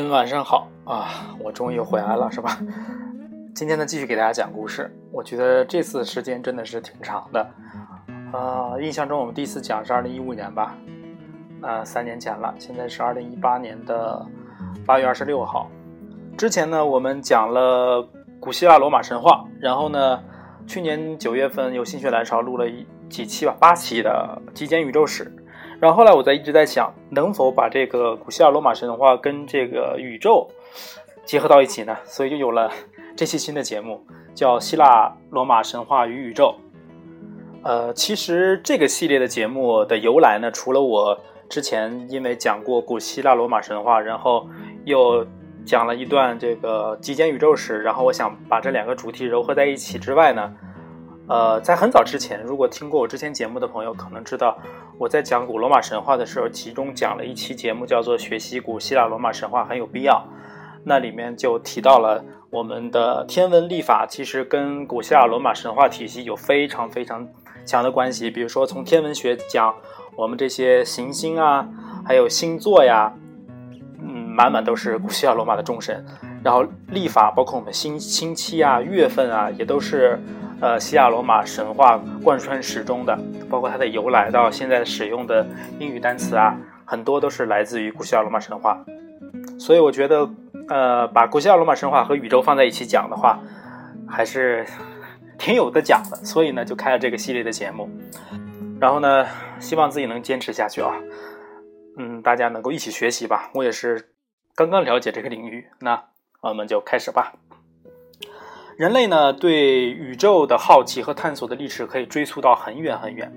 嗯晚上好啊！我终于回来了，是吧？今天呢，继续给大家讲故事。我觉得这次时间真的是挺长的，呃，印象中我们第一次讲是二零一五年吧，呃，三年前了。现在是二零一八年的八月二十六号。之前呢，我们讲了古希腊罗马神话，然后呢，去年九月份有心血来潮录了几期吧，八期的极简宇宙史。然后后来我在一直在想，能否把这个古希腊罗马神话跟这个宇宙结合到一起呢？所以就有了 这期新的节目，叫《希腊罗马神话与宇宙》。呃，其实这个系列的节目的由来呢，除了我之前因为讲过古希腊罗马神话，然后又讲了一段这个极简宇宙史，然后我想把这两个主题糅合在一起之外呢。呃，在很早之前，如果听过我之前节目的朋友，可能知道我在讲古罗马神话的时候，其中讲了一期节目，叫做《学习古希腊罗马神话很有必要》。那里面就提到了我们的天文历法，其实跟古希腊罗马神话体系有非常非常强的关系。比如说，从天文学讲，我们这些行星啊，还有星座呀，嗯，满满都是古希腊罗马的众神。然后历法，包括我们星星期啊、月份啊，也都是。呃，希腊罗马神话贯穿始终的，包括它的由来到现在使用的英语单词啊，很多都是来自于古希腊罗马神话。所以我觉得，呃，把古希腊罗马神话和宇宙放在一起讲的话，还是 挺有的讲的。所以呢，就开了这个系列的节目。然后呢，希望自己能坚持下去啊。嗯，大家能够一起学习吧。我也是刚刚了解这个领域，那我们就开始吧。人类呢对宇宙的好奇和探索的历史可以追溯到很远很远，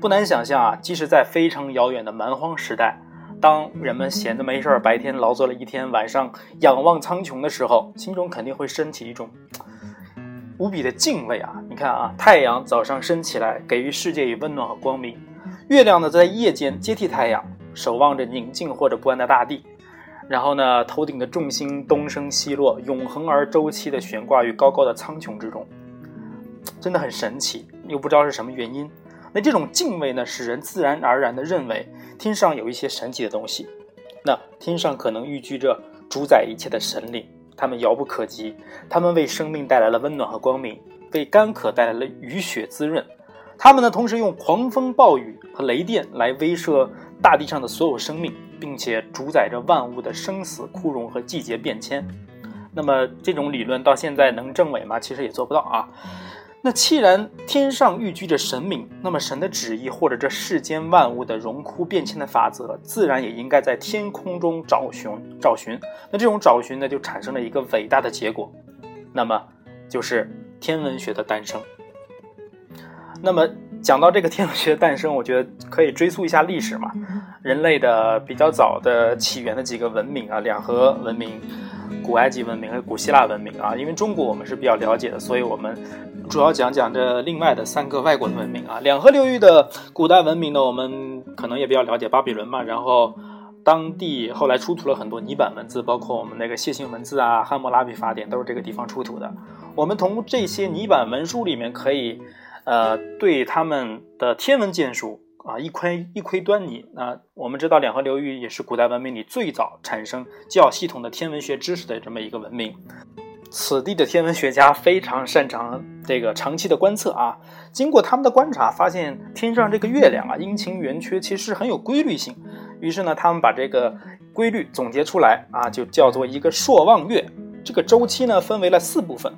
不难想象啊，即使在非常遥远的蛮荒时代，当人们闲着没事儿，白天劳作了一天，晚上仰望苍穹的时候，心中肯定会升起一种无比的敬畏啊！你看啊，太阳早上升起来，给予世界以温暖和光明；月亮呢，在夜间接替太阳，守望着宁静或者不安的大地。然后呢，头顶的众星东升西落，永恒而周期的悬挂于高高的苍穹之中，真的很神奇，又不知道是什么原因。那这种敬畏呢，使人自然而然地认为天上有一些神奇的东西。那天上可能寓居着主宰一切的神灵，他们遥不可及，他们为生命带来了温暖和光明，为干渴带来了雨雪滋润。他们呢，同时用狂风暴雨和雷电来威慑大地上的所有生命。并且主宰着万物的生死枯荣和季节变迁。那么这种理论到现在能证伪吗？其实也做不到啊。那既然天上寓居着神明，那么神的旨意或者这世间万物的荣枯变迁的法则，自然也应该在天空中找寻找寻。那这种找寻呢，就产生了一个伟大的结果，那么就是天文学的诞生。那么。讲到这个天文学的诞生，我觉得可以追溯一下历史嘛。人类的比较早的起源的几个文明啊，两河文明、古埃及文明和古希腊文明啊。因为中国我们是比较了解的，所以我们主要讲讲这另外的三个外国的文明啊。两河流域的古代文明呢，我们可能也比较了解巴比伦嘛。然后当地后来出土了很多泥板文字，包括我们那个楔形文字啊、汉谟拉比法典都是这个地方出土的。我们从这些泥板文书里面可以。呃，对他们的天文建树啊，一窥一窥端倪。那我们知道，两河流域也是古代文明里最早产生较系统的天文学知识的这么一个文明。此地的天文学家非常擅长这个长期的观测啊。经过他们的观察，发现天上这个月亮啊，阴晴圆缺，其实很有规律性。于是呢，他们把这个规律总结出来啊，就叫做一个朔望月。这个周期呢，分为了四部分。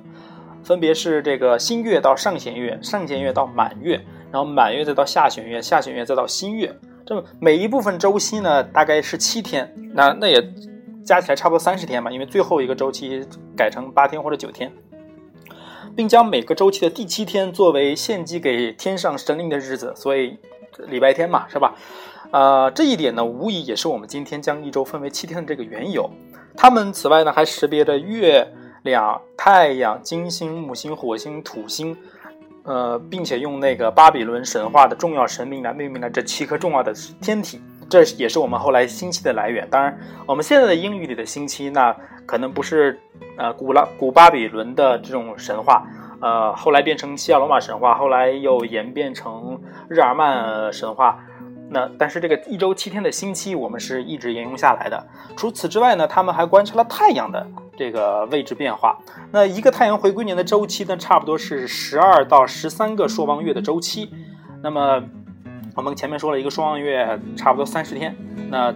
分别是这个新月到上弦月，上弦月到满月，然后满月再到下弦月，下弦月再到新月。这每一部分周期呢，大概是七天，那那也加起来差不多三十天嘛，因为最后一个周期改成八天或者九天，并将每个周期的第七天作为献祭给天上神灵的日子，所以礼拜天嘛，是吧？呃，这一点呢，无疑也是我们今天将一周分为七天的这个缘由。他们此外呢，还识别着月。两太阳、金星、木星、火星、土星，呃，并且用那个巴比伦神话的重要神明来命名了这七颗重要的天体，这也是我们后来星期的来源。当然，我们现在的英语里的星期，那可能不是呃古拉古巴比伦的这种神话，呃，后来变成希腊罗马神话，后来又演变成日耳曼神话，那但是这个一周七天的星期，我们是一直沿用下来的。除此之外呢，他们还观察了太阳的这个位置变化。那一个太阳回归年的周期呢，差不多是十二到十三个朔望月的周期。那么我们前面说了一个朔望月，差不多三十天，那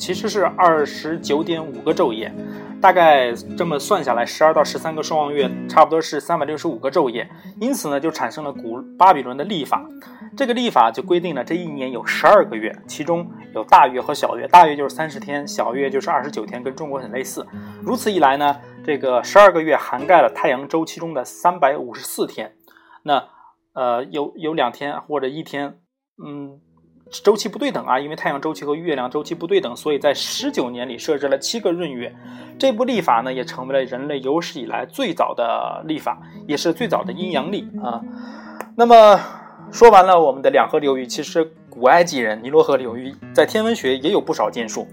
其实是二十九点五个昼夜。大概这么算下来，十二到十三个双望月，差不多是三百六十五个昼夜。因此呢，就产生了古巴比伦的历法。这个历法就规定了这一年有十二个月，其中有大月和小月。大月就是三十天，小月就是二十九天，跟中国很类似。如此一来呢，这个十二个月涵盖了太阳周期中的三百五十四天。那呃，有有两天或者一天，嗯。周期不对等啊，因为太阳周期和月亮周期不对等，所以在十九年里设置了七个闰月。这部历法呢，也成为了人类有史以来最早的历法，也是最早的阴阳历啊。那么说完了我们的两河流域，其实古埃及人尼罗河流域在天文学也有不少建树。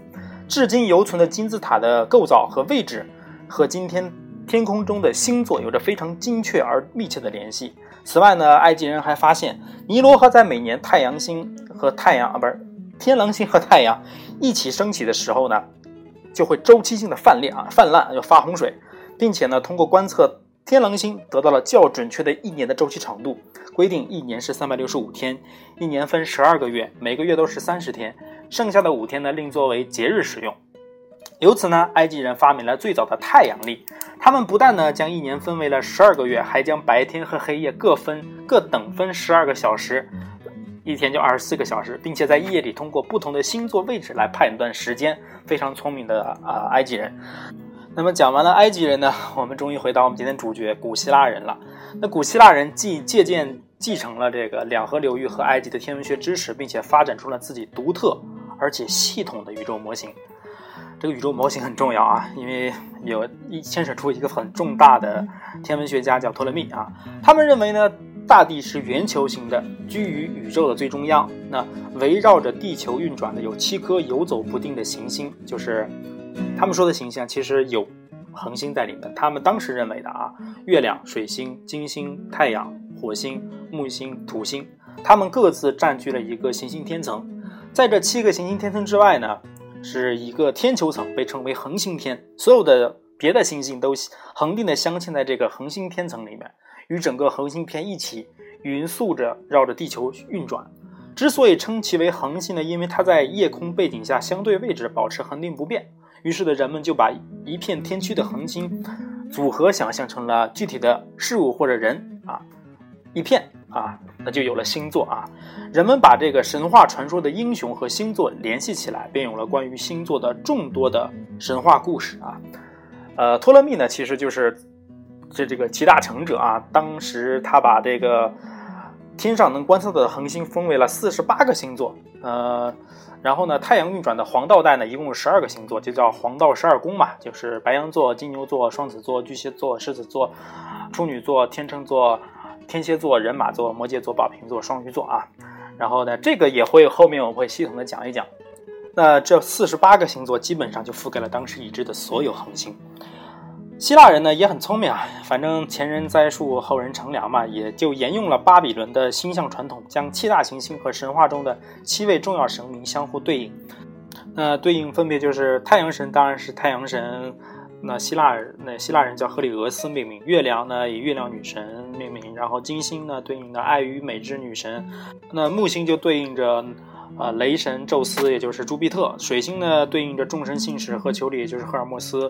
至今犹存的金字塔的构造和位置，和今天天空中的星座有着非常精确而密切的联系。此外呢，埃及人还发现尼罗河在每年太阳星和太阳啊，不是天狼星和太阳一起升起的时候呢，就会周期性的泛滥啊，泛滥就发洪水，并且呢，通过观测天狼星得到了较准确的一年的周期长度，规定一年是三百六十五天，一年分十二个月，每个月都是三十天，剩下的五天呢，另作为节日使用。由此呢，埃及人发明了最早的太阳历。他们不但呢将一年分为了十二个月，还将白天和黑夜各分各等分十二个小时，一天就二十四个小时，并且在夜里通过不同的星座位置来判断时间。非常聪明的啊，埃及人。那么讲完了埃及人呢，我们终于回到我们今天主角古希腊人了。那古希腊人既借鉴继承了这个两河流域和埃及的天文学知识，并且发展出了自己独特而且系统的宇宙模型。这个宇宙模型很重要啊，因为有一牵扯出一个很重大的天文学家叫托勒密啊。他们认为呢，大地是圆球形的，居于宇宙的最中央。那围绕着地球运转的有七颗游走不定的行星，就是他们说的行星，其实有恒星在里面。他们当时认为的啊，月亮、水星、金星、太阳、火星、木星、土星，他们各自占据了一个行星天层。在这七个行星天层之外呢？是一个天球层，被称为恒星天。所有的别的星星都恒定的镶嵌在这个恒星天层里面，与整个恒星片一起匀速着绕着地球运转。之所以称其为恒星呢，因为它在夜空背景下相对位置保持恒定不变。于是的人们就把一片天区的恒星组合想象成了具体的事物或者人啊，一片。啊，那就有了星座啊。人们把这个神话传说的英雄和星座联系起来，便有了关于星座的众多的神话故事啊。呃，托勒密呢，其实就是这这个集大成者啊。当时他把这个天上能观测到的恒星分为了四十八个星座，呃，然后呢，太阳运转的黄道带呢，一共有十二个星座，就叫黄道十二宫嘛，就是白羊座、金牛座、双子座、巨蟹座、狮子座、处女座、天秤座。天蝎座、人马座、摩羯座、宝瓶座、双鱼座啊，然后呢，这个也会后面我会系统的讲一讲。那这四十八个星座基本上就覆盖了当时已知的所有恒星。希腊人呢也很聪明啊，反正前人栽树，后人乘凉嘛，也就沿用了巴比伦的星象传统，将七大行星和神话中的七位重要神明相互对应。那对应分别就是太阳神，当然是太阳神。那希腊，那希腊人叫赫里俄斯命名；月亮呢以月亮女神命名；然后金星呢对应的爱与美之女神；那木星就对应着，呃雷神宙斯，也就是朱庇特；水星呢对应着众神信使赫丘里，也就是赫尔墨斯；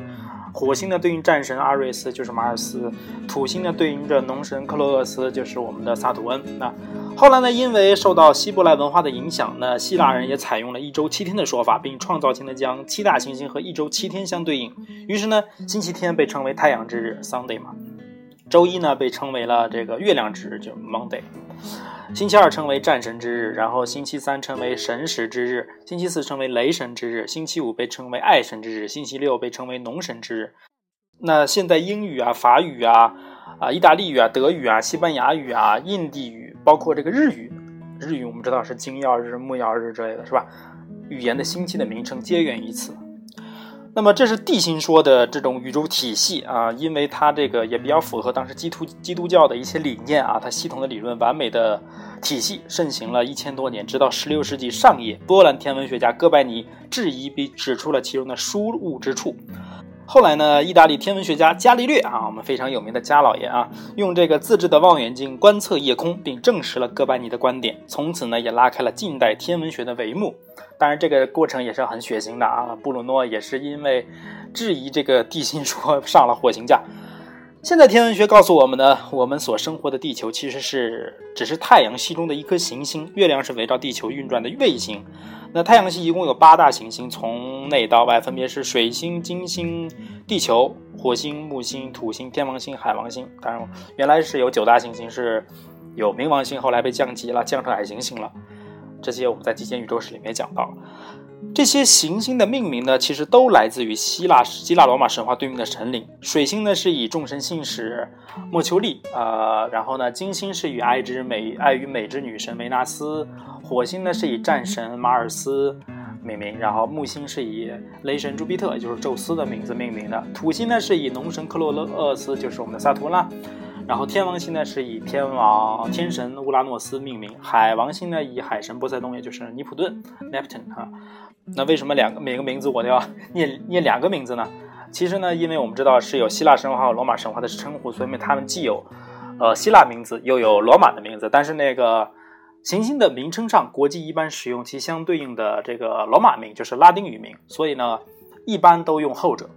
火星呢对应战神阿瑞斯，就是马尔斯；土星呢对应着农神克洛厄斯，就是我们的萨图恩。那后来呢，因为受到希伯来文化的影响，那希腊人也采用了一周七天的说法，并创造性的将七大行星和一周七天相对应。于是呢，星期天被称为太阳之日 （Sunday） 嘛，周一呢被称为了这个月亮之日，就 Monday。星期二称为战神之日，然后星期三称为神使之日，星期四称为雷神之日，星期五被称为爱神之日，星期六被称为农神之日。那现在英语啊、法语啊、啊意大利语啊、德语啊、西班牙语啊、印地语。包括这个日语，日语我们知道是金曜日、木曜日之类的是吧？语言的星期的名称皆源于此。那么这是地心说的这种宇宙体系啊，因为它这个也比较符合当时基督基督教的一些理念啊，它系统的理论完美的体系盛行了一千多年，直到十六世纪上叶，波兰天文学家哥白尼质疑并指出了其中的疏误之处。后来呢，意大利天文学家伽利略啊，我们非常有名的伽老爷啊，用这个自制的望远镜观测夜空，并证实了哥白尼的观点，从此呢，也拉开了近代天文学的帷幕。当然，这个过程也是很血腥的啊，布鲁诺也是因为质疑这个地心说上了火刑架。现在天文学告诉我们呢，我们所生活的地球其实是只是太阳系中的一颗行星，月亮是围绕地球运转的卫星。那太阳系一共有八大行星，从内到外分别是水星、金星、地球、火星、木星、土星、天王星、海王星。当然，原来是有九大行星，是有冥王星，后来被降级了，降成矮行星了。这些我们在《极简宇宙史》里面讲到。这些行星的命名呢，其实都来自于希腊希腊罗马神话对应的神灵。水星呢是以众神信使莫丘利，呃，然后呢，金星是以爱之美爱与美之女神维纳斯，火星呢是以战神马尔斯命名，然后木星是以雷神朱庇特，也就是宙斯的名字命名的，土星呢是以农神克洛勒厄斯，就是我们的萨图拉。然后天王星呢是以天王天神乌拉诺斯命名，海王星呢以海神波塞冬，也就是尼普顿 Neptune 哈。那为什么两个每个名字我都要念念两个名字呢？其实呢，因为我们知道是有希腊神话和罗马神话的称呼，所以他们既有呃希腊名字，又有罗马的名字。但是那个行星的名称上，国际一般使用其相对应的这个罗马名，就是拉丁语名，所以呢，一般都用后者。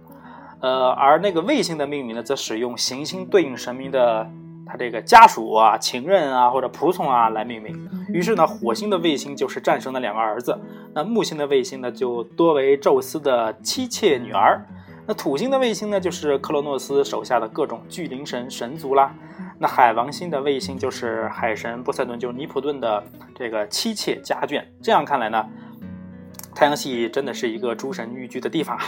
呃，而那个卫星的命名呢，则使用行星对应神明的他这个家属啊、情人啊或者仆从啊来命名。于是呢，火星的卫星就是战神的两个儿子，那木星的卫星呢就多为宙斯的妻妾女儿，那土星的卫星呢就是克罗诺斯手下的各种巨灵神神族啦。那海王星的卫星就是海神波塞顿，就是尼普顿的这个妻妾家眷。这样看来呢，太阳系真的是一个诸神寓居的地方啊。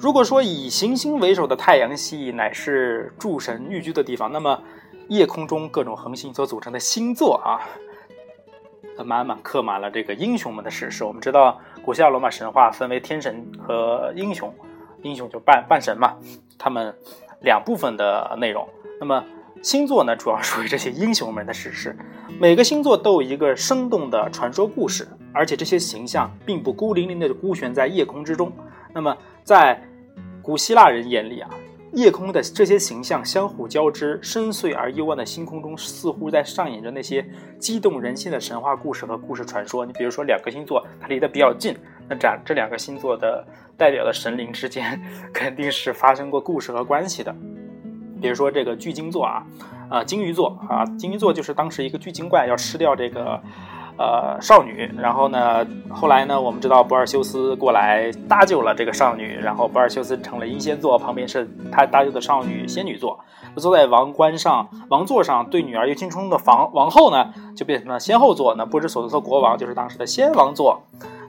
如果说以行星为首的太阳系乃是诸神寓居的地方，那么夜空中各种恒星所组成的星座啊，满满刻满了这个英雄们的史诗。我们知道，古希腊罗马神话分为天神和英雄，英雄就半半神嘛，他们两部分的内容。那么星座呢，主要属于这些英雄们的史诗。每个星座都有一个生动的传说故事，而且这些形象并不孤零零的孤悬在夜空之中。那么在古希腊人眼里啊，夜空的这些形象相互交织，深邃而幽暗的星空中，似乎在上演着那些激动人心的神话故事和故事传说。你比如说，两个星座它离得比较近，那这这两个星座的代表的神灵之间，肯定是发生过故事和关系的。比如说这个巨鲸座啊，啊鲸鱼座啊，鲸鱼座就是当时一个巨鲸怪要吃掉这个。呃，少女，然后呢，后来呢，我们知道博尔修斯过来搭救了这个少女，然后博尔修斯成了阴仙座，旁边是他搭救的少女仙女座，坐在王冠上王座上，对女儿忧心忡忡的王王后呢，就变成了仙后座，那不知所措的国王就是当时的仙王座，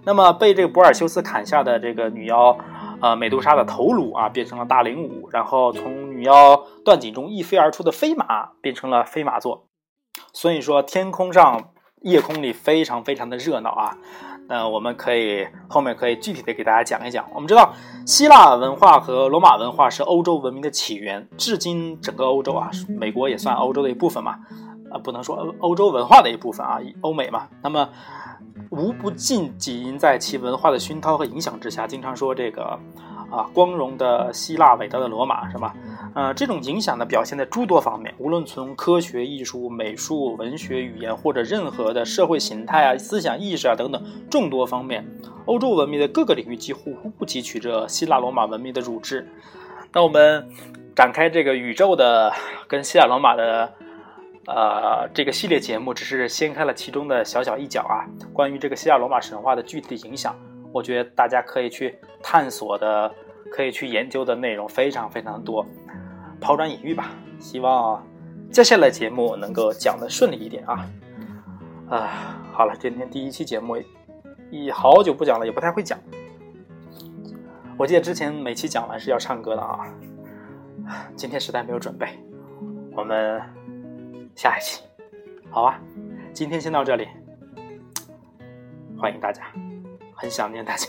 那么被这个博尔修斯砍下的这个女妖，呃，美杜莎的头颅啊，变成了大灵武，然后从女妖断颈中一飞而出的飞马，变成了飞马座，所以说天空上。夜空里非常非常的热闹啊，那我们可以后面可以具体的给大家讲一讲。我们知道希腊文化和罗马文化是欧洲文明的起源，至今整个欧洲啊，美国也算欧洲的一部分嘛，啊，不能说欧洲文化的一部分啊，欧美嘛，那么无不浸浸在其文化的熏陶和影响之下，经常说这个。啊，光荣的希腊，伟大的罗马，是吧？呃，这种影响呢，表现在诸多方面，无论从科学、艺术、美术、文学、语言，或者任何的社会形态啊、思想意识啊等等众多方面，欧洲文明的各个领域几乎无不汲取着希腊罗马文明的乳汁。那我们展开这个宇宙的跟希腊罗马的呃这个系列节目，只是掀开了其中的小小一角啊。关于这个希腊罗马神话的具体影响。我觉得大家可以去探索的，可以去研究的内容非常非常多，抛砖引玉吧。希望接下来节目能够讲的顺利一点啊。啊，好了，今天第一期节目，已好久不讲了，也不太会讲。我记得之前每期讲完是要唱歌的啊，今天实在没有准备。我们下一期，好吧？今天先到这里，欢迎大家。很想念大家，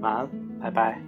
晚安，拜拜。